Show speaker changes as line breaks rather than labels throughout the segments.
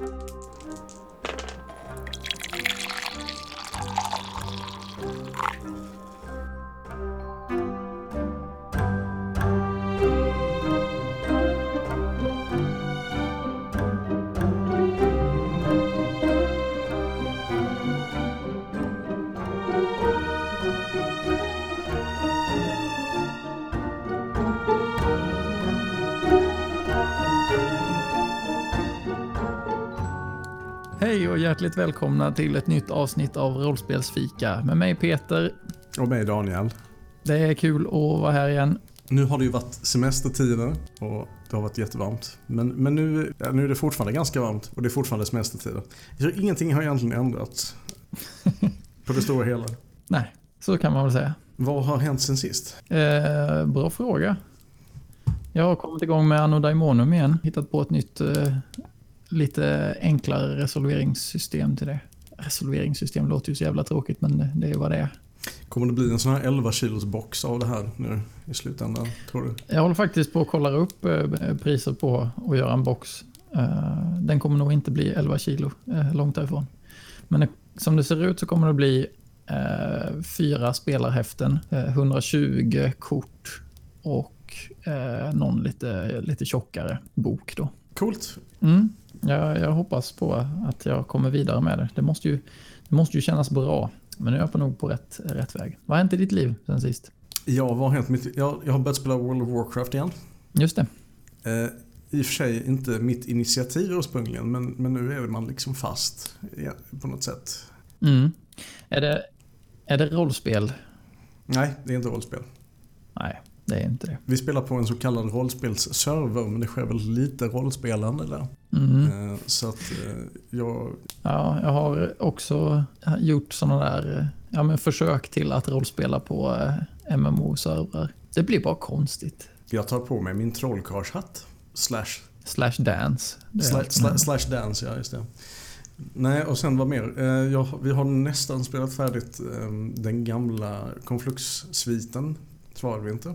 Hej och hjärtligt välkomna till ett nytt avsnitt av Rollspelsfika med mig Peter.
Och mig Daniel.
Det är kul att vara här igen.
Nu har det ju varit semestertider och det har varit jättevarmt. Men, men nu, ja, nu är det fortfarande ganska varmt och det är fortfarande semestertider. Tror ingenting har egentligen ändrats. på det stora hela.
Nej, så kan man väl säga.
Vad har hänt sen sist?
Eh, bra fråga. Jag har kommit igång med Anno Daimonom igen. Hittat på ett nytt, eh, lite enklare resolveringssystem till det. Resolveringssystem låter ju så jävla tråkigt men det är vad det är.
Kommer det bli en sån här 11 kilos box av det här nu i slutändan, tror du?
Jag håller faktiskt på att kolla upp eh, priser på att göra en box. Eh, den kommer nog inte bli 11 kilo, eh, långt därifrån. Men som det ser ut så kommer det bli fyra spelarhäften, eh, 120 kort och någon lite, lite tjockare bok då.
Coolt.
Mm. Jag, jag hoppas på att jag kommer vidare med det. Det måste ju, det måste ju kännas bra. Men nu är jag på nog på rätt, rätt väg. Vad har hänt i ditt liv sen sist?
Ja, vad har hänt? Mitt, jag, jag har börjat spela World of Warcraft igen.
Just det.
Eh, I och för sig inte mitt initiativ ursprungligen, men, men nu är man liksom fast ja, på något sätt.
Mm. Är, det, är det rollspel?
Nej, det är inte rollspel.
Nej, det är inte det.
Vi spelar på en så kallad rollspelsserver, men det sker väl lite rollspelande där.
Mm.
Eh, Så att eh, jag...
Ja, jag har också gjort sådana där ja, men försök till att rollspela på eh, MMO-servrar. Det blir bara konstigt.
Jag tar på mig min trollkarlshatt. Slash,
Slash dance.
Slash, slash, slash dance, ja just det. Nej, och sen vad mer? Jag, vi har nästan spelat färdigt eh, den gamla Conflux-sviten. Svarade vi inte?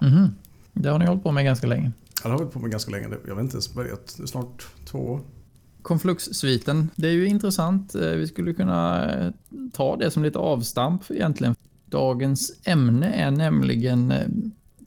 Mhm. Det har ni hållit på med ganska länge.
Ja, det har vi hållit på med ganska länge. Jag vet inte ens är snart två år.
Conflux-sviten, det är ju intressant. Eh, Vi skulle kunna eh, ta det som lite avstamp egentligen. Dagens ämne är nämligen eh,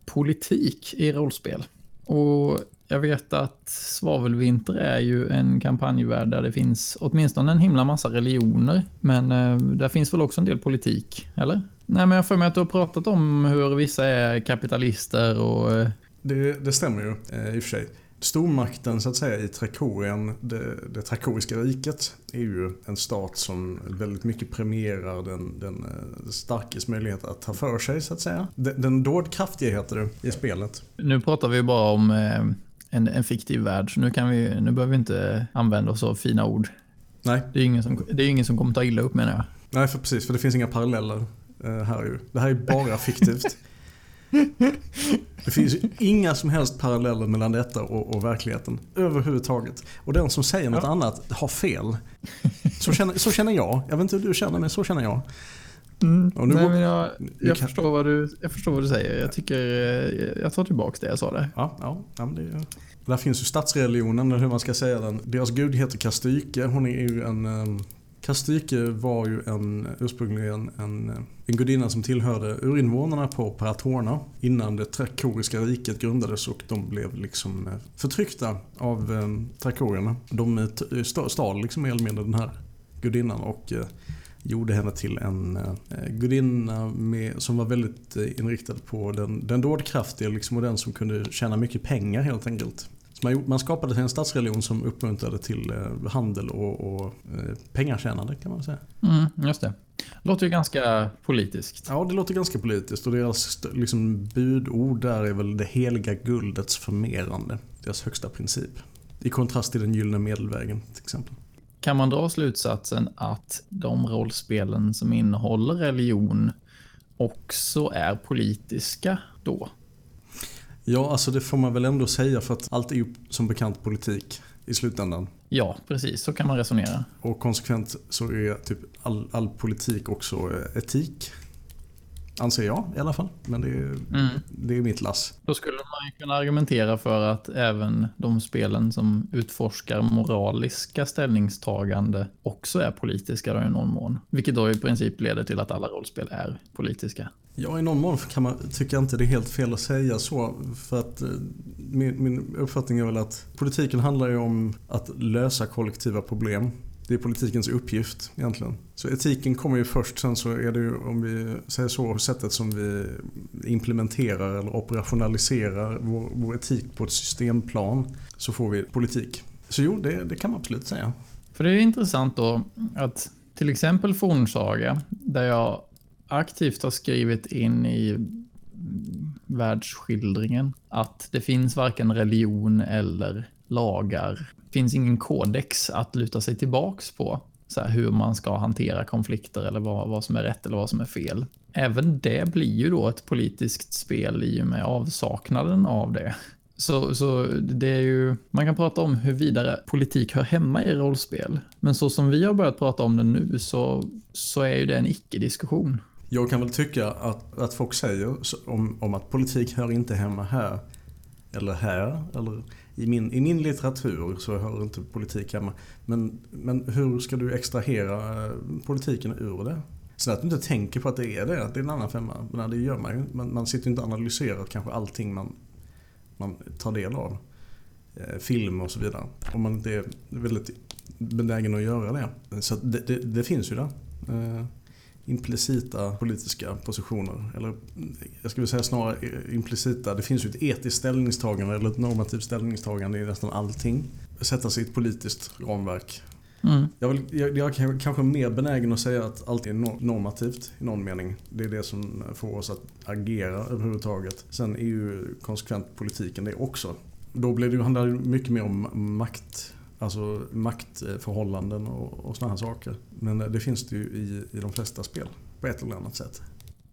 politik i rollspel. Och jag vet att Svavelvinter är ju en kampanjvärld där det finns åtminstone en himla massa religioner. Men där finns väl också en del politik, eller? Nej, men jag för mig att du har pratat om hur vissa är kapitalister och... eh,
Det, det stämmer ju eh, i och för sig. Stormakten så att säga i Trakorien, det, det trakoriska riket, är ju en stat som väldigt mycket premierar den, den eh, starkes möjlighet att ta för sig så att säga. Den, den dådkraftiga heter det i spelet.
Nu pratar vi ju bara om en, en fiktiv värld, så nu, kan vi, nu behöver vi inte använda oss av fina ord.
Nej,
Det är ingen som, det är ingen som kommer ta illa upp menar jag.
nej för precis, för det finns inga paralleller här ju. Det här är bara fiktivt. Det finns ju inga som helst paralleller mellan detta och, och verkligheten. Överhuvudtaget. Och den som säger något annat har fel. Så känner, så känner jag. Jag vet inte hur du känner men så känner jag. Nu
Nej, men jag, jag,
kan-
förstår vad du, jag förstår vad du säger. Jag tycker, eh, jag tar tillbaka det jag sa där.
Ja, ja, ja det, där finns ju statsreligionen, eller hur man ska säga den. Deras gud heter Kastyke. Hon är ju en... Kastrike var ju en, ursprungligen en, en gudinna som tillhörde urinvånarna på Paratorna innan det trakoriska riket grundades och de blev liksom eh, förtryckta av eh, trakorierna. De eh, eh, stal liksom mer eller mindre den här gudinnan och eh, gjorde henne till en eh, gudinna med, som var väldigt eh, inriktad på den, den dådkraftiga liksom, och den som kunde tjäna mycket pengar helt enkelt. Man, man skapade en statsreligion som uppmuntrade till eh, handel och, och eh, pengatjänande kan man säga.
Mm, just det. Låter ju ganska politiskt.
Ja, det låter ganska politiskt och deras liksom, budord där är väl det heliga guldets förmerande. Deras högsta princip. I kontrast till den gyllene medelvägen till exempel.
Kan man dra slutsatsen att de rollspelen som innehåller religion också är politiska då?
Ja, alltså det får man väl ändå säga för att allt är ju som bekant politik i slutändan.
Ja, precis. Så kan man resonera.
Och konsekvent så är typ all, all politik också eh, etik. Anser jag i alla fall. Men det är, mm. det är mitt lass.
Då skulle man kunna argumentera för att även de spelen som utforskar moraliska ställningstagande också är politiska då i någon mån. Vilket då i princip leder till att alla rollspel är politiska.
Ja, i någon mån kan man, tycker jag inte det är helt fel att säga så. För att eh, min, min uppfattning är väl att politiken handlar ju om att lösa kollektiva problem. Det är politikens uppgift egentligen. Så etiken kommer ju först, sen så är det ju om vi säger så, sättet som vi implementerar eller operationaliserar vår, vår etik på ett systemplan så får vi politik. Så jo, det, det kan man absolut säga.
För det är intressant då att till exempel fornsaga, där jag aktivt har skrivit in i världsskildringen att det finns varken religion eller lagar. Det finns ingen kodex att luta sig tillbaks på. Så här, hur man ska hantera konflikter eller vad, vad som är rätt eller vad som är fel. Även det blir ju då ett politiskt spel i och med avsaknaden av det. Så, så det är ju, man kan prata om hur vidare politik hör hemma i rollspel. Men så som vi har börjat prata om det nu så, så är ju det en icke-diskussion.
Jag kan väl tycka att, att folk säger om, om att politik hör inte hemma här. Eller här. Eller i, min, I min litteratur så hör inte politik hemma. Men, men hur ska du extrahera eh, politiken ur det? Sen att du inte tänker på att det är det, det är en annan femma. Men det gör man ju. Man, man sitter inte och analyserar kanske allting man, man tar del av. Eh, film och så vidare. Om man inte är väldigt benägen att göra det. Så det, det, det finns ju där. Eh, implicita politiska positioner. Eller jag skulle säga snarare implicita. Det finns ju ett etiskt ställningstagande eller ett normativt ställningstagande i nästan allting. Sätta sig i ett politiskt ramverk. Mm. Jag, vill, jag, jag är kanske mer benägen att säga att allt är normativt i någon mening. Det är det som får oss att agera överhuvudtaget. Sen är ju konsekvent politiken det också. Då blir det, handlar det mycket mer om makt Alltså maktförhållanden och, och sådana här saker. Men det finns det ju i, i de flesta spel på ett eller annat sätt.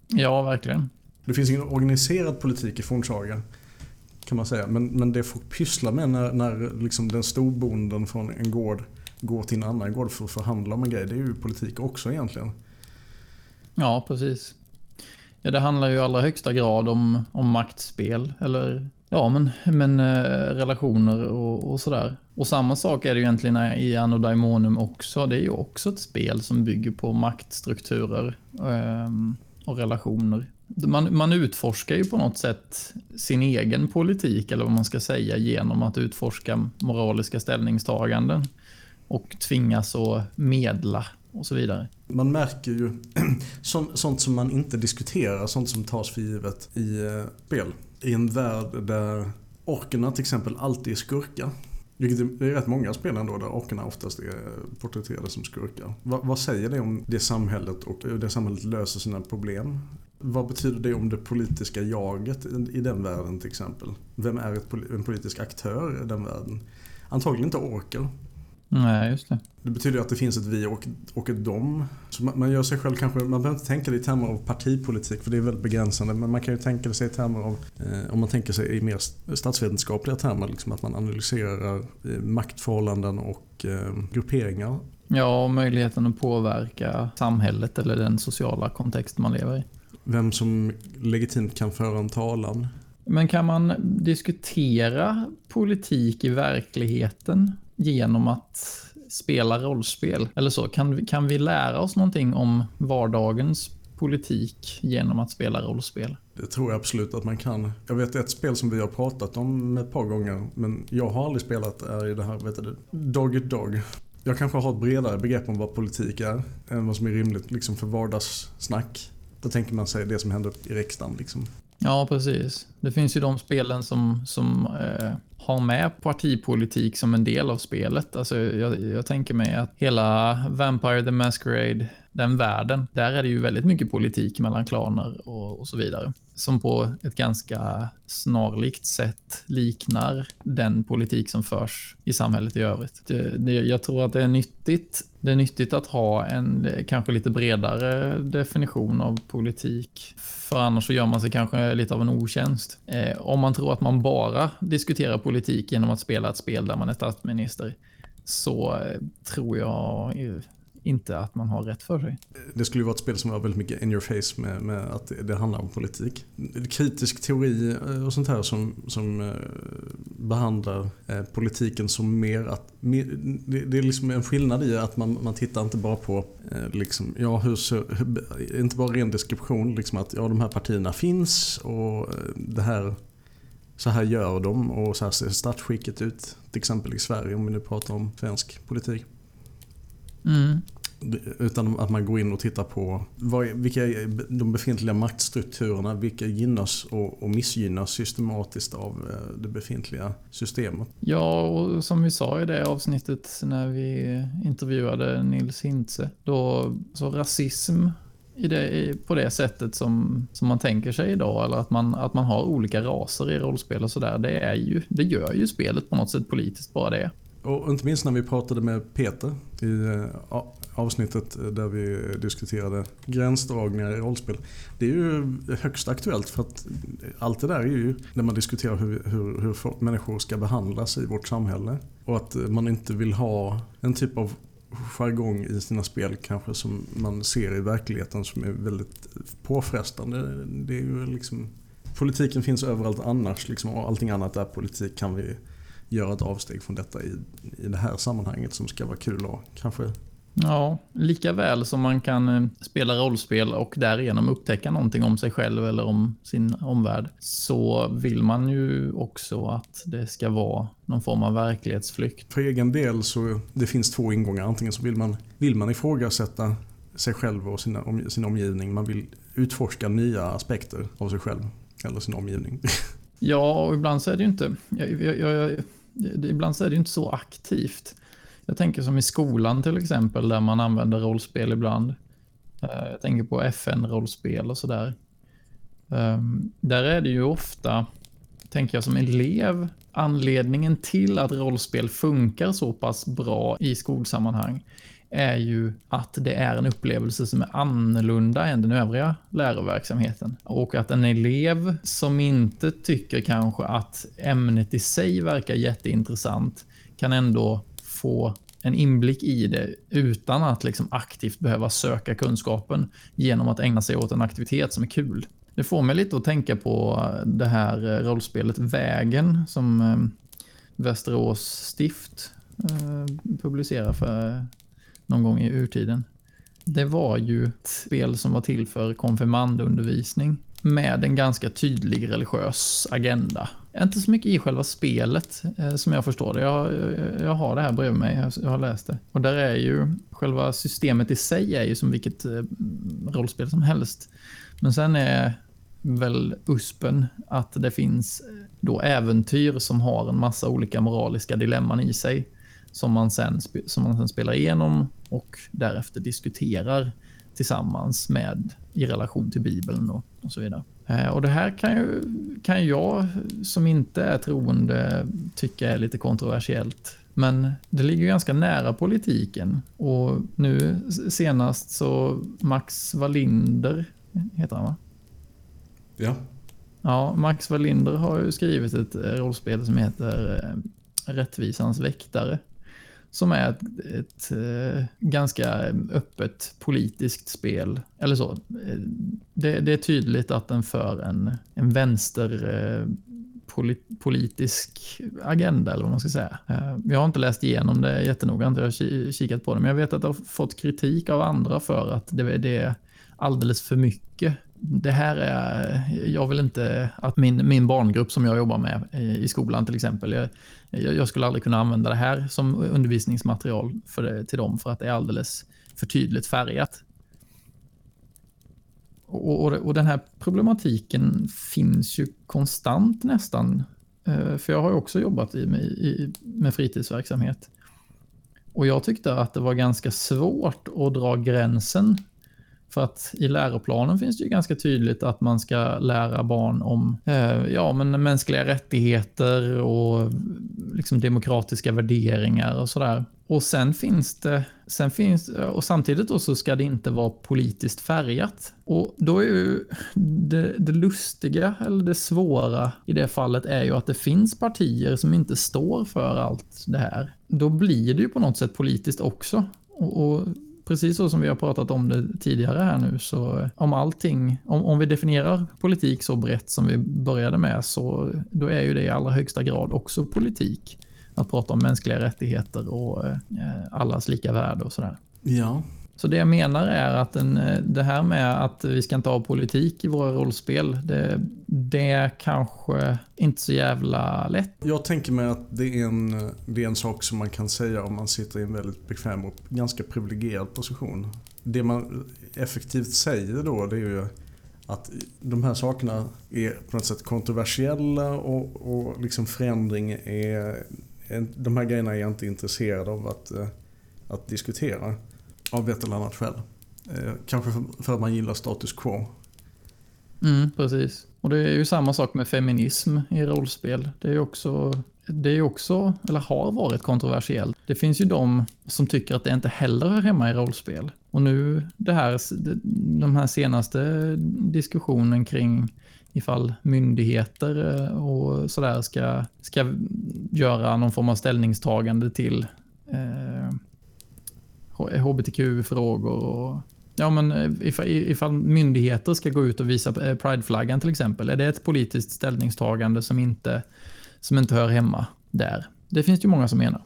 Ja, verkligen.
Det finns ingen organiserad politik i fornsaga kan man säga. Men, men det folk pysslar med när, när liksom den storbonden från en gård går till en annan gård för att förhandla om en grej. Det är ju politik också egentligen.
Ja, precis. Ja, det handlar ju i allra högsta grad om, om maktspel. Eller Ja, men, men eh, relationer och, och, sådär. Och samma sak är det ju egentligen i Anno Daimonum också. Det är ju också ett spel som bygger på maktstrukturer ehm, och relationer. Man, man utforskar ju på något sätt sin egen politik, eller vad man ska säga, genom att utforska moraliska ställningstaganden och tvingas att medla och så vidare.
Man märker ju sånt som man inte diskuterar, sånt som tas för givet i eh, spel i en värld där orkerna till exempel alltid är skurkar. Vilket är rätt många spel ändå där orkerna oftast är porträtterade som skurkar. Va, vad säger det om det samhället och hur det samhället löser sina problem? Vad betyder det om det politiska jaget i den världen till exempel? Vem är ett, en politisk aktör i den världen? Antagligen inte orker.
Nej, just det.
Det betyder att det finns ett vi och, och ett dom. Så man, man, gör sig själv kanske, man behöver inte tänka det i termer av partipolitik för det är väldigt begränsande. Men man kan ju tänka sig i termer av, eh, om man tänker sig i mer statsvetenskapliga termer, liksom att man analyserar eh, maktförhållanden och eh, grupperingar.
Ja, och möjligheten att påverka samhället eller den sociala kontext man lever i.
Vem som legitimt kan föra en talan.
Men kan man diskutera politik i verkligheten genom att spela rollspel? Eller så, kan, kan vi lära oss någonting om vardagens politik genom att spela rollspel?
Det tror jag absolut att man kan. Jag vet ett spel som vi har pratat om ett par gånger, men jag har aldrig spelat är i det här, vet du, Dog Dog. Jag kanske har ett bredare begrepp om vad politik är än vad som är rimligt liksom för vardagssnack. Då tänker man sig det som händer i riksdagen. Liksom.
Ja, precis. Det finns ju de spelen som, som eh, har med partipolitik som en del av spelet. Alltså, jag, jag tänker mig att hela Vampire the Masquerade, den världen, där är det ju väldigt mycket politik mellan klaner och, och så vidare. Som på ett ganska snarlikt sätt liknar den politik som förs i samhället i övrigt. Det, det, jag tror att det är nyttigt det är nyttigt att ha en kanske lite bredare definition av politik. För annars så gör man sig kanske lite av en otjänst. Eh, om man tror att man bara diskuterar politik genom att spela ett spel där man är statsminister så eh, tror jag eh, inte att man har rätt för sig.
Det skulle ju vara ett spel som var väldigt mycket in your face med, med att det, det handlar om politik. Kritisk teori eh, och sånt här som, som eh, behandlar eh, politiken som mer att... Det, det, är liksom en skillnad i att man, man tittar inte bara på liksom, ja, hur, ser, inte bara ren deskription, liksom att ja, de här partierna finns och det här så här gör de och så här ser statsskicket ut. Till exempel i Sverige om vi nu pratar om svensk politik.
Mm.
Utan att man går in och tittar på vad, vilka är de befintliga maktstrukturerna, vilka gynnas och, och missgynnas systematiskt av eh, det befintliga systemet.
Ja, och som vi sa i det avsnittet när vi intervjuade Nils Hintze, då så rasism i det, på det sättet som, som man tänker sig idag, eller att man, att man har olika raser i rollspel och sådär, det, det gör ju spelet på något sätt politiskt bara det.
Och inte minst när vi pratade med Peter i eh, avsnittet eh, där vi diskuterade gränsdragningar i rollspel. Det är ju högst aktuellt för att eh, allt det där är ju när man diskuterar hur, hur, hur människor ska behandlas i vårt samhälle. Och att man inte vill ha en typ av jargong i sina spel kanske som man ser i verkligheten som är väldigt påfrestande. Det är ju liksom, politiken finns överallt annars liksom, och allting annat är politik kan vi göra ett avsteg från detta i, i det här sammanhanget som ska vara kul och kanske
Ja, lika väl som man kan eh, spela rollspel och därigenom upptäcka någonting om sig själv eller om sin omvärld, så vill man ju också att det ska vara någon form av verklighetsflykt.
För egen del så det finns två ingångar. Antingen så vill man, vill man ifrågasätta sig själv och sina, om, sin omgivning. Man vill utforska nya aspekter av sig själv eller sin omgivning.
Ja, och ibland så är det ju inte, jag, jag, jag, ibland så är det inte så aktivt. Jag tänker som i skolan till exempel, där man använder rollspel ibland. Eh, jag tänker på FN-rollspel och sådär. Ehm, där är det ju ofta, tänker jag som elev, anledningen till att rollspel funkar så pass bra i skolsammanhang är ju att det är en upplevelse som är annorlunda än den övriga läroverksamheten. Och att en elev som inte tycker kanske att ämnet i sig verkar jätteintressant kan ändå få en inblick i det utan att liksom aktivt behöva söka kunskapen genom att ägna sig åt en aktivitet som är kul. Det får mig lite att tänka på det här eh, rollspelet Vägen som eh, Västerås stift eh, publicerar för någon gång i urtiden. Det var ju ett spel som var till för konfirmandundervisning med en ganska tydlig religiös agenda. Inte så mycket i själva spelet eh, som jag förstår det. Jag, eh, jag har det här bredvid mig, jag har läst det. Och där är ju själva systemet i sig är ju som vilket eh, rollspel som helst. Men sen är väl USPen att det finns eh, då äventyr som har en massa olika moraliska dilemman i sig som man sen, som man sen spelar igenom och därefter diskuterar tillsammans med i relation till Bibeln och, och så vidare. Eh, och det här kan, ju, kan jag som inte är troende tycka är lite kontroversiellt. Men det ligger ganska nära politiken och nu senast så Max Wallinder heter han va?
Ja.
Ja, Max Wallinder har ju skrivit ett rollspel som heter eh, Rättvisans väktare som är ett, ett eh, ganska öppet politiskt spel. Eller så. Eh, det, det, är tydligt att den för en, en vänster eh, politisk agenda, eller vad man ska säga. Eh, jag har inte läst igenom det jättenoga, jag har kikat på det, men jag vet att det har fått kritik av andra för att det, det är alldeles för mycket det här är, jag vill inte att min, min barngrupp som jag jobbar med eh, i skolan till exempel, jag, jag skulle aldrig kunna använda det här som undervisningsmaterial för det, till dem för att det är alldeles för tydligt färgat. Och, och, och den här problematiken finns ju konstant nästan. Eh, för jag har också jobbat i, i, med fritidsverksamhet. Och jag tyckte att det var ganska svårt att dra gränsen för att i läroplanen finns det ju ganska tydligt att man ska lära barn om eh, ja, men mänskliga rättigheter och liksom demokratiska värderingar och sådär. Och sen finns det, sen finns, och samtidigt då så ska det inte vara politiskt färgat. Och då är ju det, det lustiga, eller det svåra i det fallet är ju att det finns partier som inte står för allt det här. Då blir det ju på något sätt politiskt också. Och, och precis så som vi har pratat om det tidigare här nu, så om allting, om, om vi definierar politik så brett som vi började med, så då är ju det i allra högsta grad också politik. Att prata om mänskliga rättigheter och eh, allas lika värde och sådär.
Ja,
så det jag menar är att den, eh, det här med att vi ska inte ha politik i våra rollspel, det, det är kanske inte så jävla lätt.
Jag tänker mig att det är, en, det är en sak som man kan säga om man sitter i en väldigt bekväm och ganska privilegierad position. Det man effektivt säger då det är ju att de här sakerna är på något sätt kontroversiella och, och liksom förändring är... De här grejerna är jag inte intresserad av att, eh, att diskutera. Av ett eller annat skäl. Eh, Kanske för- att man gillar status quo.
Mm, precis. Och det är ju samma sak med feminism i rollspel. Det är ju också, det är också, eller har varit kontroversiellt. Det finns ju de som tycker att det inte heller hör hemma i rollspel. Och nu det här, de här senaste diskussionen kring ifall myndigheter eh, och sådär ska, ska göra någon form av ställningstagande till eh, hbtq-frågor och Ja, men eh, ifall, ifall myndigheter ska gå ut och visa eh, prideflaggan till exempel, är det ett politiskt ställningstagande som inte, som inte hör hemma där? Det finns det ju många som menar.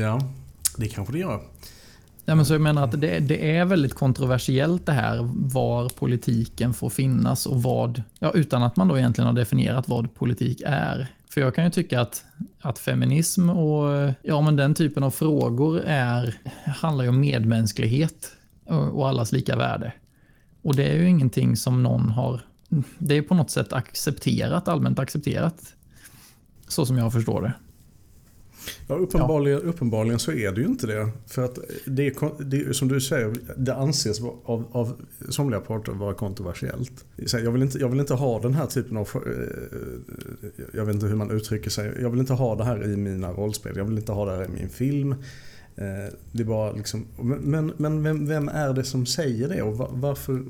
Ja, det kanske det gör.
Ja, men så jag menar att det, det är väldigt kontroversiellt det här var politiken får finnas och vad, ja, utan att man då egentligen har definierat vad politik är. För jag kan ju tycka att, att feminism och ja, men den typen av frågor är, handlar ju om medmänsklighet och och allas lika värde. Och det är ju ingenting som någon har, det är på något sätt accepterat, allmänt accepterat. Så som jag förstår det.
Ja, uppenbarligen, uppenbarligen så är det ju inte det. För att det är, det är som du säger, det anses av, av somliga parter vara kontroversiellt. Jag vill, inte, jag vill inte ha den här typen av... Eh, jag vet inte hur man uttrycker sig. Jag vill inte ha det här i mina rollspel. Jag vill inte ha det här i min film. Eh, det är bara liksom... Men, men vem, vem är det som säger det? Och varför...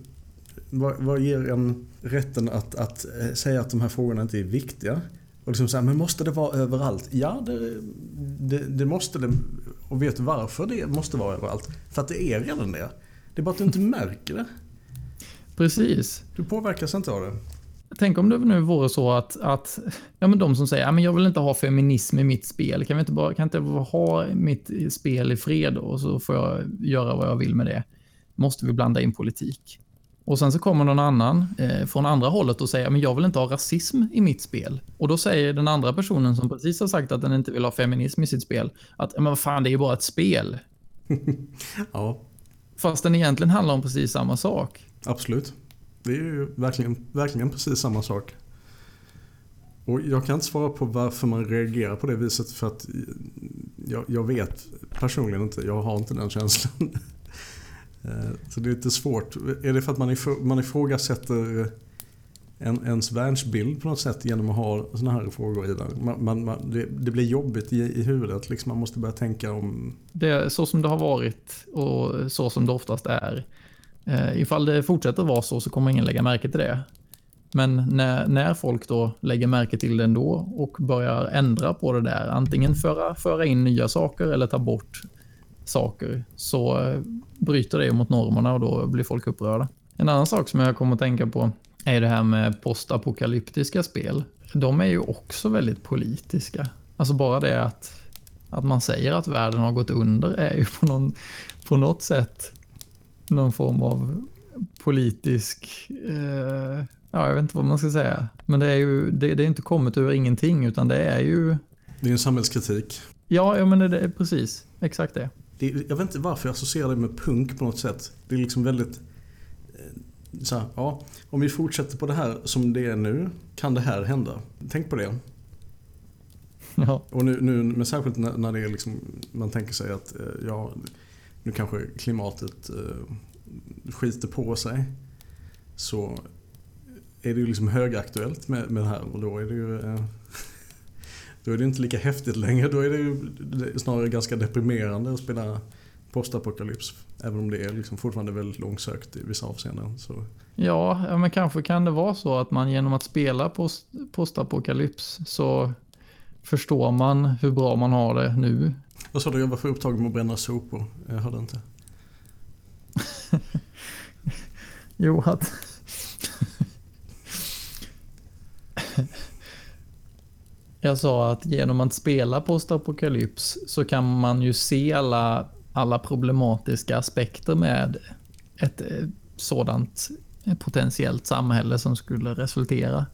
Vad, vad ger en rätten att, att eh, säga att de här frågorna inte är viktiga? Och liksom så här, men måste det vara överallt? Ja, det, det, det måste det. Och vet du varför det måste vara överallt? För att det är redan det. Det är bara att du inte märker det.
Precis.
Du påverkas inte av det.
Tänk om det nu vore så att, att ja, men de som säger att jag vill inte ha feminism i mitt spel, kan vi inte bara kan inte bara ha mitt spel i fred och så får jag göra vad jag vill med det. Måste vi blanda in politik? Och sen så kommer någon annan eh, från andra hållet och säger men jag vill inte ha rasism i mitt spel. Och då säger den andra personen som precis har sagt att den inte vill ha feminism i sitt spel att men vad fan, det är ju bara ett spel.
Ja,
Fast den egentligen handlar om precis samma sak.
absolut. Det är ju verkligen, verkligen precis samma sak. Och jag kan inte svara på varför man reagerar på det viset för att jag, jag vet personligen inte. Jag har inte den känslan. Eh, så det är lite svårt. Är det för att man, ifrå, man ifrågasätter eh, en, ens världsbild på något sätt genom att ha såna här frågor i den? Man, man, man, det, det blir jobbigt i, i huvudet. Liksom man måste börja tänka om...
Det är så som det har varit och så som det oftast är. Eh, ifall det fortsätter vara så så kommer ingen lägga märke till det. Men när, när folk då lägger märke till det ändå och börjar ändra på det där, antingen föra, föra in nya saker eller ta bort saker, så eh, bryter det mot normerna och då blir folk upprörda. En annan sak som jag kommer att tänka på är det här med postapokalyptiska spel. De är ju också väldigt politiska. Alltså bara det att, att man säger att världen har gått under är ju på, någon, på något sätt någon form av politisk... Eh, ja, jag vet inte vad man ska säga. Men det är ju det, det är inte kommit ur ingenting, utan det är ju...
Det är en samhällskritik.
Ja, ja men det är precis. Exakt det.
Det, jag vet inte varför jag associerar det med punk på något sätt. Det är liksom väldigt... eh, Så här, ja, om vi fortsätter på det här som det är nu, kan det här hända? Tänk på det.
Ja,
Och nu, nu men särskilt när, när det är liksom, man tänker sig att eh, ja, nu kanske klimatet eh, skiter på sig. Så är det ju liksom högaktuellt med, med det här och då är det ju eh, då är det inte lika häftigt längre. Då är det snarare ganska deprimerande att spela postapokalyps. Även om det är liksom fortfarande väldigt långsökt i vissa avseenden. Så.
ja, ja, men kanske kan det vara så att man genom att spela post, postapokalyps så förstår man hur bra man har det nu.
Vad sa du, jag var för upptagen med att bränna sopor. Jag hörde inte.
Jo, att... Jag sa att genom att spela postapokalyps så kan man ju se alla, alla problematiska aspekter med ett eh, sådant potentiellt samhälle som skulle resultera.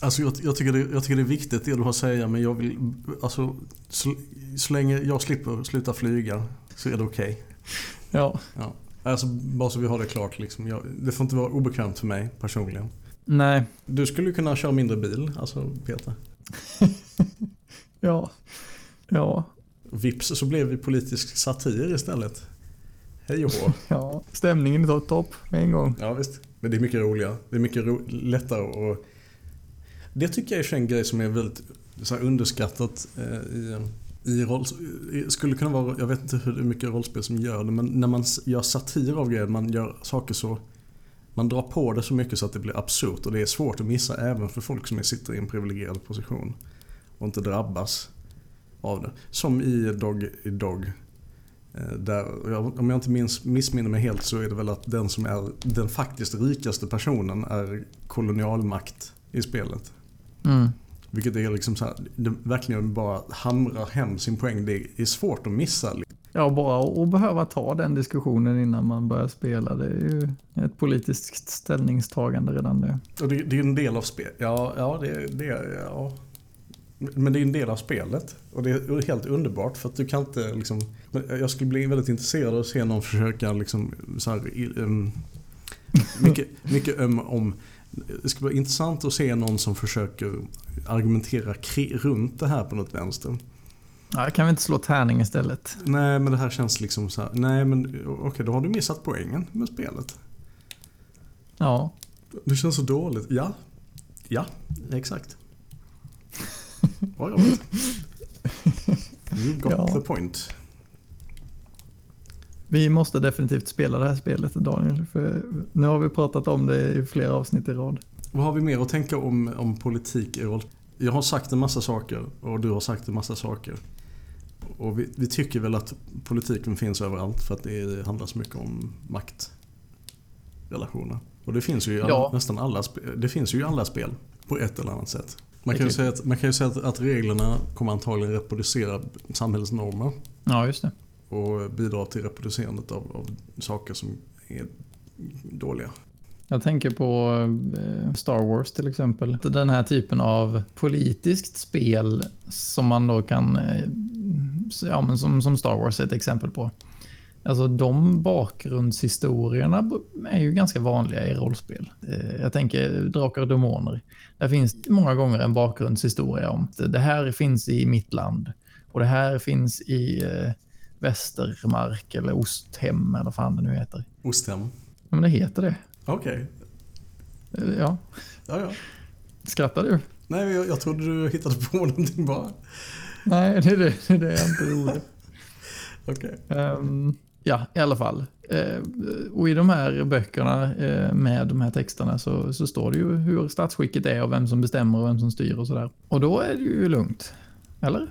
Alltså jag, jag, tycker det, jag tycker det är viktigt det du har att säga men jag vill, alltså så, så länge jag slipper sluta flyga så är det okej. Okay.
Ja.
ja. Alltså bara så vi har det klart liksom. Jag, det får inte vara obekvämt för mig personligen.
Nej.
Du skulle kunna köra mindre bil, alltså Peter.
ja. Ja.
Vips så blev vi politisk satir istället. Hej och
ja, stämningen är topp med en gång.
Ja visst. Men det är mycket roligare. Det är mycket ro lättare och Det tycker jag är en grej som är väldigt så underskattat eh, i, i roll... Skulle kunna vara, jag vet inte hur mycket rollspel som gör det, men när man gör satir av grejer, man gör saker så... Man drar på det så mycket så att det blir absurt och det är svårt att missa även för folk som sitter i en privilegierad position. Och inte drabbas av det. Som i Dog i Dog. Eh, där, om jag inte minns, missminner mig helt så är det väl att den som är den faktiskt rikaste personen är kolonialmakt i spelet.
Mm.
Vilket är liksom så här, det verkligen bara hamrar hem sin poäng. Det är svårt att missa.
Ja, bara att behöva ta den diskussionen innan man börjar spela. Det är ju ett politiskt ställningstagande redan det.
Och det, det är en del av spelet. Ja, ja, det, det, ja. Men det är en del av spelet. Och det är helt underbart för att du kan inte liksom... Jag skulle bli väldigt intresserad av att se någon försöka liksom så här, um, mycket, mycket um, om... Det skulle vara intressant att se någon som försöker argumentera runt det här på något vänster.
Ja, kan vi inte slå tärning istället?
Nej, men det här känns liksom så här. Nej, men okej, okay, då har du missat poängen med spelet.
Ja.
Det känns så dåligt. Ja, ja, exakt. Bra jobbat. You got ja. the point.
Vi måste definitivt spela det här spelet Daniel. För nu har vi pratat om det i flera avsnitt i rad.
Vad har vi mer att tänka om, om politik i? Jag har sagt en massa saker och du har sagt en massa saker. Och vi, vi tycker väl att politiken finns överallt för att det handlar så mycket om maktrelationer. Och det finns ju i alla, nästan alla, det finns ju i alla spel på ett eller annat sätt. Man kan ju säga, att, man kan säga att, att reglerna kommer antagligen reproducera samhällsnormer.
Ja, just det.
Och bidra till reproducerandet av, av saker som är dåliga.
Jag tänker på eh, Star Wars till exempel. Den här typen av politiskt spel som man då kan, eh, ja men som, som Star Wars är ett exempel på. Alltså de bakgrundshistorierna är ju ganska vanliga i rollspel. Eh, jag tänker Drakar och Demoner. Där finns många gånger en bakgrundshistoria om det här finns i mitt land och det här finns i Västermark eller Osthem eller vad fan det nu heter.
Osthem? Ja,
men det heter det.
Okej.
Okay. Eh, ja.
Ja, ja.
Skrattar du?
Nej, jag, jag trodde du hittade på någonting bara.
Nej, det är det, det, är det jag inte gjorde.
Okej.
Okay. Um, ehm, ja, i alla fall. Uh, och i de här böckerna uh, med de här texterna så, så står det ju hur statsskicket är och vem som bestämmer och vem som styr och sådär. Och då är det ju lugnt. Eller?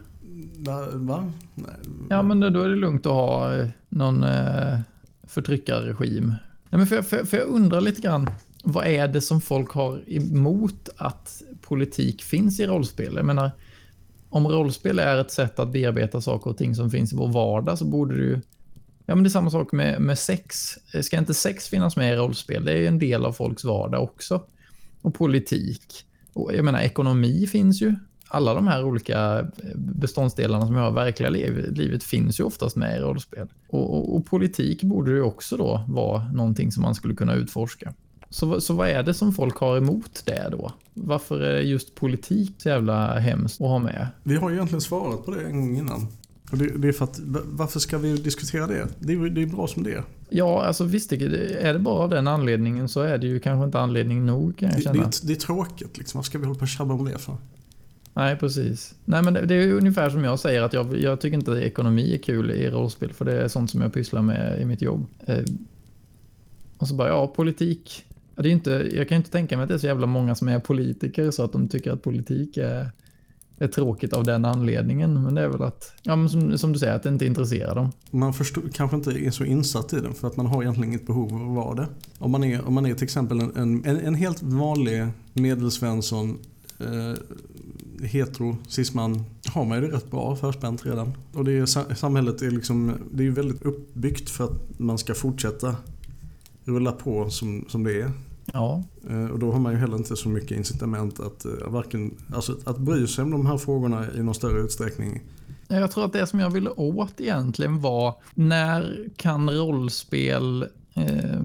Va? va? Nej.
Ja, men då är det lugnt att ha någon uh, förtryckarregim Nej, men för, för, för jag undrar lite grann, vad är det som folk har emot att politik finns i rollspel? Jag menar, om rollspel är ett sätt att bearbeta saker och ting som finns i vår vardag så borde det ju... Ja, men det är samma sak med, med sex. Ska inte sex finnas med i rollspel? Det är ju en del av folks vardag också. Och politik. Och jag menar, ekonomi finns ju alla de här olika eh, beståndsdelarna som jag har i verkliga livet finns ju oftast med i rollspel. Och, och, och, politik borde ju också då vara någonting som man skulle kunna utforska. Så, så vad är det som folk har emot det då? Varför är just politik så jävla hemskt att ha med?
Vi har ju egentligen svarat på det en gång innan. Det, det är för att, varför ska vi diskutera det? Det är, det är bra som det är.
Ja, alltså visst, är det bara av den anledningen så är det ju kanske inte anledning nog kan jag känna.
Det, det, det är tråkigt liksom. Vad ska vi hålla på och tjabba om det för?
Nej, precis. Nej, men det är ungefär som jag säger att jag, jag tycker inte att ekonomi är kul i rollspel för det är sånt som jag pysslar med i mitt jobb. Eh, och så bara, ja, politik. Det är inte, jag kan inte tänka mig att det är så jävla många som är politiker så att de tycker att politik är, är tråkigt av den anledningen. Men det är väl att, ja men som, som du säger, att det inte intresserar dem.
Man förstår, kanske inte är så insatt i den för att man har egentligen inget behov av att vara det. Om man är, om man är till exempel en, en, en helt vanlig medelsvensson eh, hetero, cisman, har man ju det rätt bra förspänt redan. Och det är, samhället är liksom, det är väldigt uppbyggt för att man ska fortsätta rulla på som, som det är.
Ja.
Eh, och då har man ju heller inte så mycket incitament att, eh, varken, alltså att bry sig om de här frågorna i någon större utsträckning.
Jag tror att det som jag ville åt egentligen var när kan rollspel eh,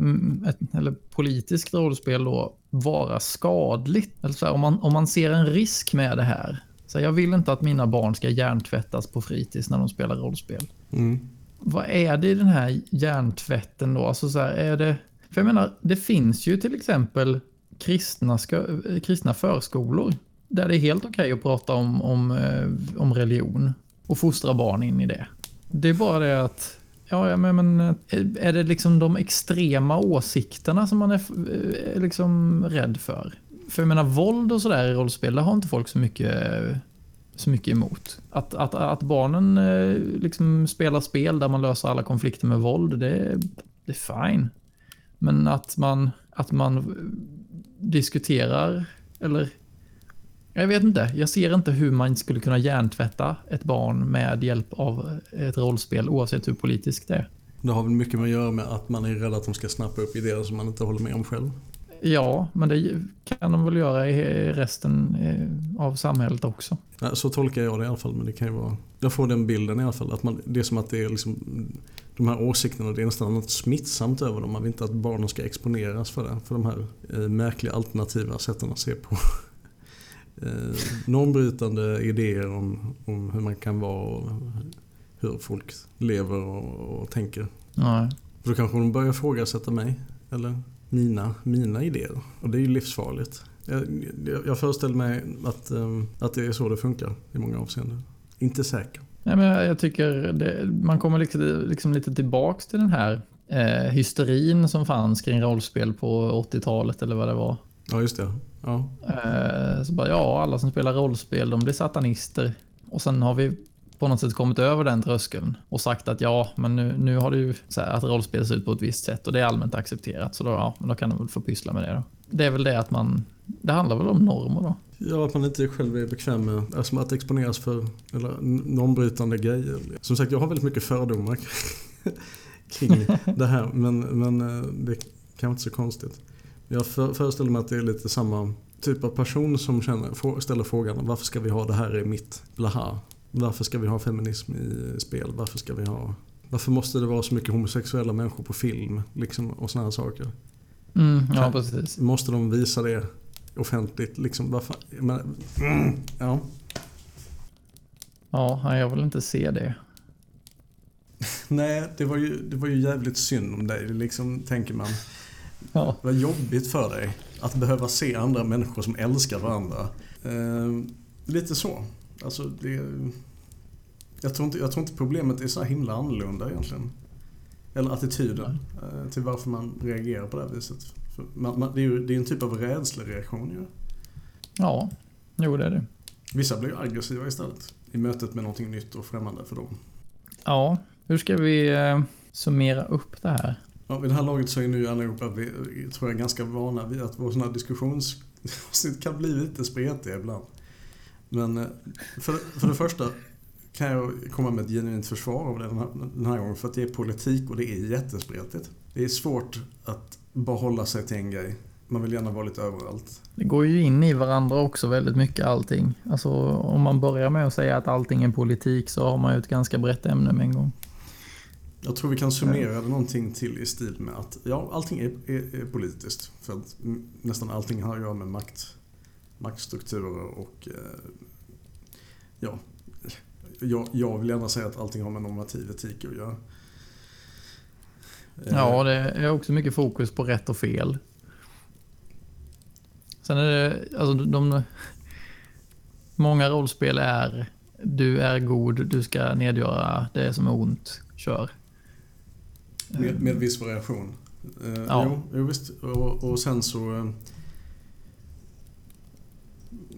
eller politiskt rollspel då vara skadligt? Alltså om, man, om man ser en risk med det här. Så jag vill inte att mina barn ska hjärntvättas på fritids när de spelar rollspel.
Mm.
Vad är det i den här hjärntvätten då? Alltså så här, är det för jag menar, det finns ju till exempel kristna, eh, kristna förskolor där det är helt okej okay att prata om, om, eh, om religion och fostra barn in i det. Det är bara det att Ja, men, men eh, är det liksom de extrema åsikterna som man är, är liksom rädd för? För jag menar, våld och sådär i rollspel, det har inte folk så mycket, så mycket emot. Att, att, att barnen liksom spelar spel där man löser alla konflikter med våld, det, det är fine. Men att man, att man diskuterar, eller jag vet inte. Jag ser inte hur man skulle kunna hjärntvätta ett barn med hjälp av ett rollspel oavsett hur politiskt det är.
Det har väl mycket med att göra med att man är rädd att de ska snappa upp idéer som man inte håller med om själv.
Ja, men det kan de väl göra i resten eh, av samhället också.
Så tolkar jag det i alla fall. Men det kan ju vara... Jag får den bilden i alla fall. Att man, det är som att det är liksom, de här åsikterna, det är nästan något smittsamt över dem. Man vill inte att barnen ska exponeras för det. För de här eh, märkliga alternativa sätten att se på eh, normbrytande idéer om, om hur man kan vara och hur folk lever och, och tänker.
Nej.
För då kanske de börjar ifrågasätta mig. Eller mina, mina idéer. Och det är ju livsfarligt. Jag, jag föreställer mig att, um, att det är så det funkar i många avseenden. Inte säker.
Nej, men jag tycker det, man kommer liksom, liksom lite tillbaks till den här eh, hysterin som fanns kring rollspel på 80-talet eller vad det var.
Ja, just det. Ja.
Eh, så bara, ja, alla som spelar rollspel, de blir satanister. Och sen har vi på något sätt kommit över den tröskeln och sagt att ja, men nu, nu har det ju så här, att rollspel ser ut på ett visst sätt och det är allmänt accepterat. Så då, ja, men då kan de väl få pyssla med det då. Det är väl det att man, det handlar väl om normer då.
Ja, att man inte själv är bekväm med alltså att exponeras för eller, normbrytande grejer. Som sagt, jag har väldigt mycket fördomar kring det här, men, men eh, det kan inte så konstigt. Jag föreställer mig att det är lite samma typ av person som känner, ställer frågan varför ska vi ha det här i mitt blaha? Varför ska vi ha feminism i spel? Varför ska vi ha... Varför måste det vara så mycket homosexuella människor på film? Liksom, och såna här saker.
Mm, ja, precis.
Måste de visa det offentligt? Liksom, varför? Men, mm, ja.
Ja, jag vill inte se det.
Nej, det var, ju, det var ju jävligt synd om dig, liksom, tänker man.
Ja.
Vad jobbigt för dig att behöva se andra människor som älskar varandra. Eh, lite så. Alltså det... Jag tror, inte, jag tror inte problemet är så himla annorlunda egentligen. Eller attityden Nej. till varför man reagerar på det här viset. Man, man, det är ju det är en typ av rädslereaktion ju.
Ja, jo det är det.
Vissa blir aggressiva istället. I mötet med någonting nytt och främmande för dem.
Ja, hur ska vi eh, summera upp det här?
Ja, vid det här laget så är nu allihopa, vi, tror jag, ganska vana vid att vår sådana här diskussions kan bli lite spretiga ibland. Men eh, för, för det första kan jag komma med ett genuint försvar av det den här, den här gången. För att det är politik och det är jättespretigt. Det är svårt att bara hålla sig till en grej. Man vill gärna vara lite överallt.
Det går ju in i varandra också väldigt mycket allting. Alltså om man börjar med att säga att allting är politik så har man ju ett ganska brett ämne med en gång.
Jag tror vi kan summera det någonting till i stil med att ja, allting är, är, är politiskt. För att nästan allting har att göra med makt maktstrukturer och eh, ja, jag, jag vill gärna säga att allting har med normativ etik att göra.
Ja, det är också mycket fokus på rätt och fel. Sen är det, alltså de... Många rollspel är du är god, du ska nedgöra det som är ont, kör.
Med, med viss variation. Eh, ja. Jo visst. Och, och sen så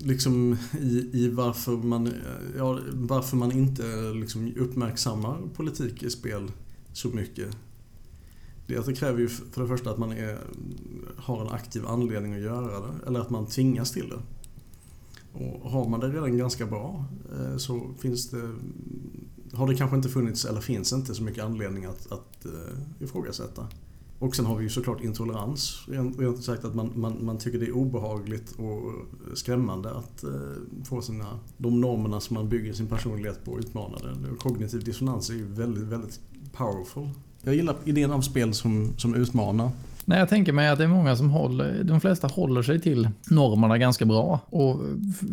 liksom i, i varför, man, ja, varför man inte liksom uppmärksammar politik i spel så mycket. Det, att det kräver ju för det första att man är, har en aktiv anledning att göra det, eller att man tvingas till det. Och har man det redan ganska bra eh, så finns det, har det kanske inte funnits, eller finns inte så mycket anledning att, att eh, ifrågasätta. Och sen har vi ju såklart intolerans. Rent sagt att man, man, man tycker det är obehagligt och skrämmande att eh, få sina, de normerna som man bygger sin personlighet på utmanade. Kognitiv dissonans är ju väldigt, väldigt powerful. Jag gillar idén av spel som, som utmanar.
Nej, jag tänker mig att det är många som håller, de flesta håller sig till normerna ganska bra. Och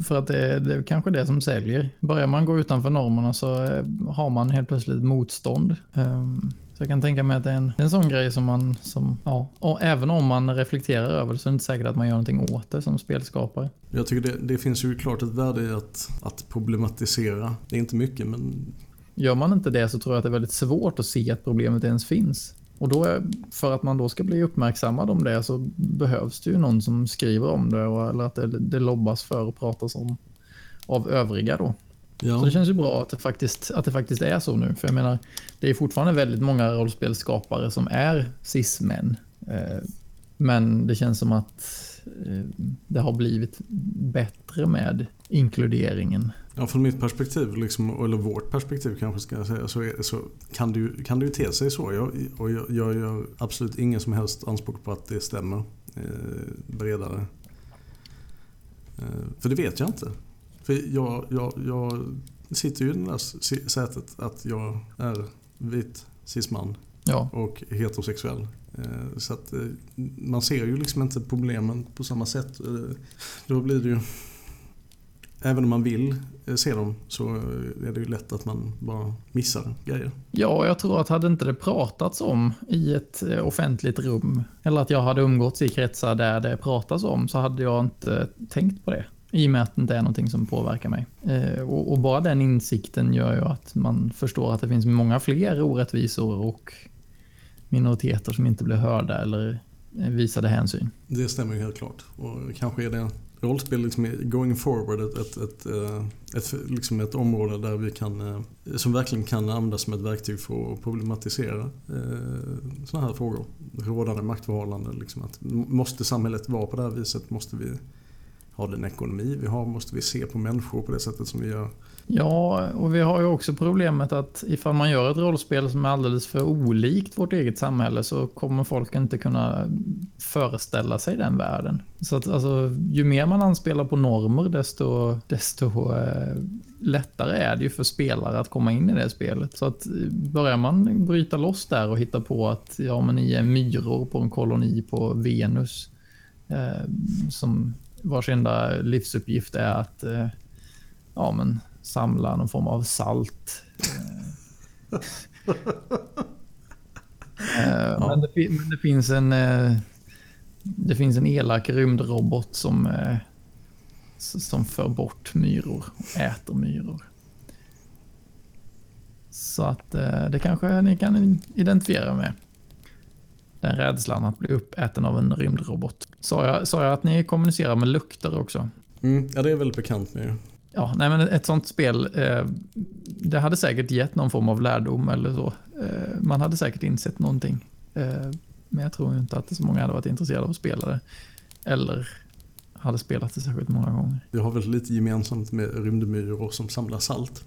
för att det, det är kanske det som säljer. Börjar man gå utanför normerna så eh, har man helt plötsligt motstånd. Um, så jag kan tänka mig att det är en, en sån grej som man, som, ja, och även om man reflekterar över det så är det inte säkert att man gör någonting åt det som spelskapare.
Jag tycker det, det finns ju klart ett värde i att, att problematisera. Det är inte mycket men...
Gör man inte det så tror jag att det är väldigt svårt att se att problemet ens finns. Och då är, för att man då ska bli uppmärksammad om det så behövs det ju någon som skriver om det och, eller att det, det lobbas för och pratas om av övriga då. Ja. Så det känns ju bra att det, faktiskt, att det faktiskt är så nu. För jag menar, det är fortfarande väldigt många rollspelsskapare som är cis-män. Eh, men det känns som att eh, det har blivit bättre med inkluderingen.
Ja, från mitt perspektiv, liksom, eller vårt perspektiv kanske ska jag säga, så, är, så kan, det ju, kan det ju te sig så. Jag, och jag, jag gör absolut ingen som helst anspråk på att det stämmer eh, bredare. Eh, för det vet jag inte. För jag, jag, jag sitter ju i det där sätet att jag är vit cisman ja. och heterosexuell. Eh, så att eh, man ser ju liksom inte problemen på samma sätt. Eh, då blir det ju Även om man vill se dem så är det ju lätt att man bara missar grejer.
Ja, jag tror att hade inte det pratats om i ett offentligt rum eller att jag hade umgåtts i kretsar där det pratas om så hade jag inte tänkt på det. I och med att det inte är någonting som påverkar mig. Eh, och, och, bara den insikten gör ju att man förstår att det finns många fler orättvisor och minoriteter som inte blir hörda eller eh, visade hänsyn.
Det stämmer ju helt klart. Och kanske är det rollspel liksom going forward ett, ett, ett, eh, ett, liksom ett område där vi kan, eh, som verkligen kan användas som ett verktyg för att problematisera eh, sådana här frågor. Rådande maktförhållanden. Liksom att, måste samhället vara på det här viset? Måste vi har den ekonomi vi har? Måste vi se på människor på det sättet som vi gör?
Ja, och vi har ju också problemet att ifall man gör ett rollspel som är alldeles för olikt vårt eget samhälle så kommer folk inte kunna föreställa sig den världen. Så att alltså, ju mer man anspelar på normer desto, desto eh, lättare är det ju för spelare att komma in i det spelet. Så att eh, börjar man bryta loss där och hitta på att ja, men ni är myror på en koloni på Venus eh, som vars enda livsuppgift är att eh, ja, men, samla någon form av salt. Eh, ja. men, det, men, det, finns en eh, det finns en elak rymdrobot som, som för bort myror och äter myror. Så att det kanske ni kan identifiera med den rädslan att bli uppäten av en rymdrobot. Sa jag, sa jag att ni kommunicerar med lukter också?
Mm, ja, det är väldigt bekant med.
Ja, nej, men ett sånt spel, eh, det hade säkert gett någon form av lärdom eller så. Eh, man hade säkert insett någonting. Eh, men jag tror inte att så många hade varit intresserade av att spela det. Eller hade spelat det särskilt många gånger.
Det har väl lite gemensamt med rymdmyror som samlar salt.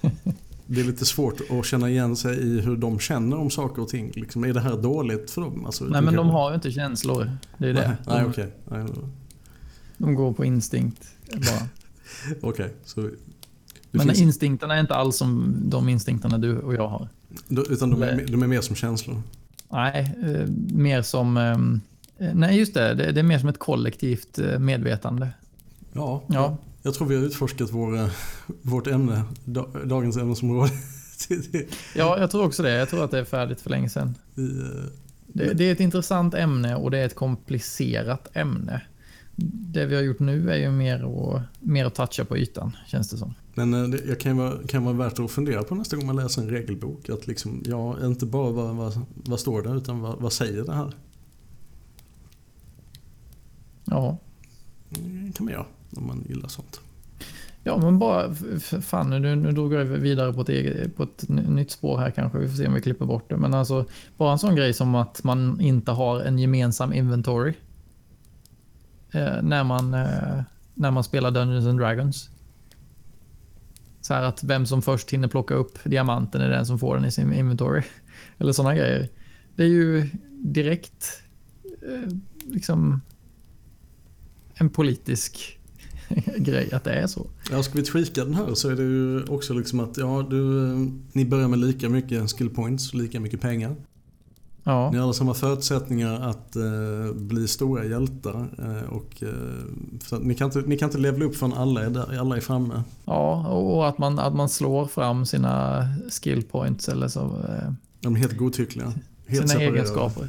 det är lite svårt att känna igen sig i hur de känner om saker och ting. Liksom, är det här dåligt för dem? Alltså,
Nej men de har ju inte känslor. Det är det.
Nej, de, okay. Nej,
de går på instinkt
bara. Okej, okay,
Men finns... instinkterna är inte alls som de instinkterna du och jag har.
Utan de är, de är mer som känslor?
Nej, eh, mer som... Ehm, eh, nej, just det. Det, det är mer som ett kollektivt eh, medvetande.
Ja, ja. Jag tror vi har utforskat vår, eh, vårt ämne, dagens ämnesområde.
ja, jag tror också det. Jag tror att det är färdigt för länge sedan. Eh, det, det, är ett intressant ämne och det är ett komplicerat ämne. Det vi har gjort nu är ju mer att, mer att toucha på ytan, känns det som.
Men eh, det kan vara, kan vara värt att fundera på nästa gång man läser en regelbok. Att liksom, ja, inte bara vad, vad, vad står det, utan vad, vad säger det här?
Ja.
Det kan man göra. Om man gillar sånt.
Ja, men bara, fan nu, nu drog jag vidare på ett, eget, på ett nytt spår här kanske. Vi får se om vi klipper bort det. Men alltså, bara en sån grej som att man inte har en gemensam inventory. Eh, när, man, eh, när man spelar Dungeons and Dragons. Så här att vem som först hinner plocka upp diamanten är den som får den i sin inventory. Eller sådana grejer. Det är ju direkt eh, liksom en politisk grej att det är så.
Ja, ska vi tweaka den här så är det ju också liksom att ja, du, ni börjar med lika mycket skill points, lika mycket pengar.
Ja.
Ni har alla samma förutsättningar att eh, bli stora hjältar. Eh, och, eh, ni, kan inte, ni kan inte levla upp förrän alla är, där, alla är framme.
Ja, och att man, att man slår fram sina skill points eller så. Eh,
De är helt godtyckliga. Helt
sina
separerade.
egenskaper.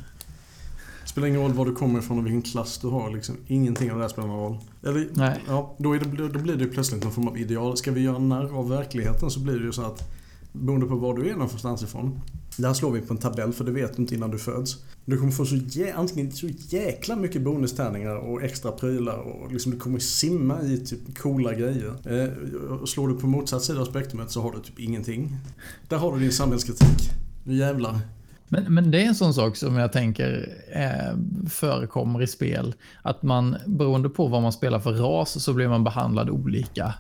Det spelar ingen roll var du kommer ifrån och vilken klass du har. Liksom. Ingenting av det här spelar någon roll. Eller,
Nej.
Ja, då, det, då blir det ju plötsligt någon form av ideal. Ska vi göra narr av verkligheten så blir det ju så att beroende på var du är någonstans ifrån. Där slår vi på en tabell för det vet du inte innan du föds. Du kommer få så jä, antingen så jäkla mycket bonustärningar och extra prylar och liksom du kommer simma i typ coola grejer. Eh, slår du på motsatt sida av spektrumet så har du typ ingenting. Där har du din samhällskritik. Nu jävlar.
Men, men det är en sån sak som jag tänker eh, förekommer i spel. Att man beroende på vad man spelar för ras så blir man behandlad olika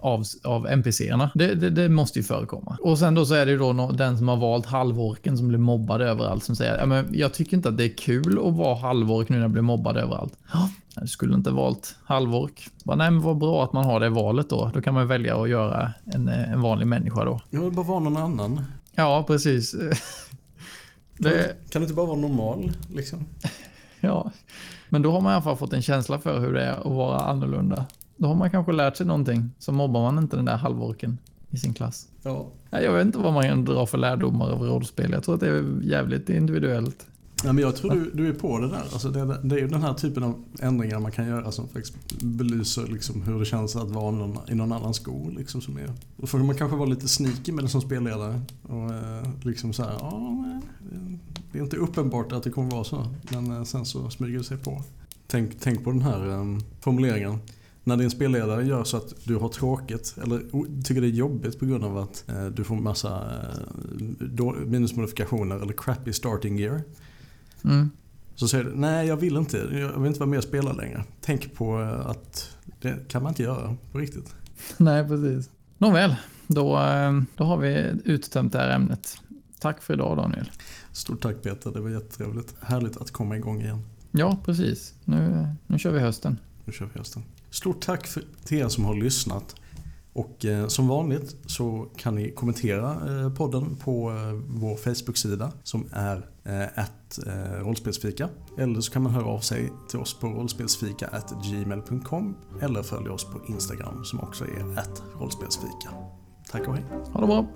av, av NPCerna. Det, det, det, måste ju förekomma. Och sen då så är det ju då no, den som har valt halvorken som blir mobbad överallt som säger men jag tycker inte att det är kul att vara halvork nu när jag blir mobbad överallt. Ja, du skulle inte valt halvork. Bara, nej, men vad bra att man har det valet då. Då kan man välja att göra en, en vanlig människa då.
Jag vill bara vara någon annan.
Ja, precis.
Det... Kan du inte bara vara normal liksom?
Ja, men då har man i alla fall fått en känsla för hur det är att vara annorlunda. Då har man kanske lärt sig någonting, så mobbar man inte den där halvorken i sin klass.
Ja.
Jag vet inte vad man kan dra för lärdomar av rollspel. Jag tror att det är jävligt individuellt.
Ja, men jag tror du, du är på det där. Alltså det, det är ju den här typen av ändringar man kan göra som faktiskt belyser liksom hur det känns att vara någon, i någon annan sko. Liksom som är. Då får man kanske vara lite sneaky med det som spelledare. Och eh, liksom så här, ja, eh, det är inte uppenbart att det kommer vara så. Men eh, sen så smyger det sig på. Tänk, tänk på den här ehm, formuleringen. När din spelledare gör så att du har tråkigt eller tycker det är jobbigt på grund av att eh, du får massa eh, minusmodifikationer eller crappy starting gear.
Mm.
Så säger du, nej jag vill inte, jag vill inte vara med och spela längre. Tänk på att det kan man inte göra på riktigt.
Nej, precis. Nåväl, då, då har vi uttömt det här ämnet. Tack för idag Daniel.
Stort tack Peter, det var jättetrevligt. Härligt att komma igång igen.
Ja, precis. Nu, nu kör vi hösten.
Nu kör vi hösten. Stort tack för, till er som har lyssnat. Och eh, som vanligt så kan ni kommentera eh, podden på eh, vår Facebook-sida som är Eh, att eh, rollspelsfika. Eller så kan man höra av sig till oss på rollspelsfika gmail.com eller följa oss på Instagram som också är at rollspelsfika. Tack och hej.
Ha det bra.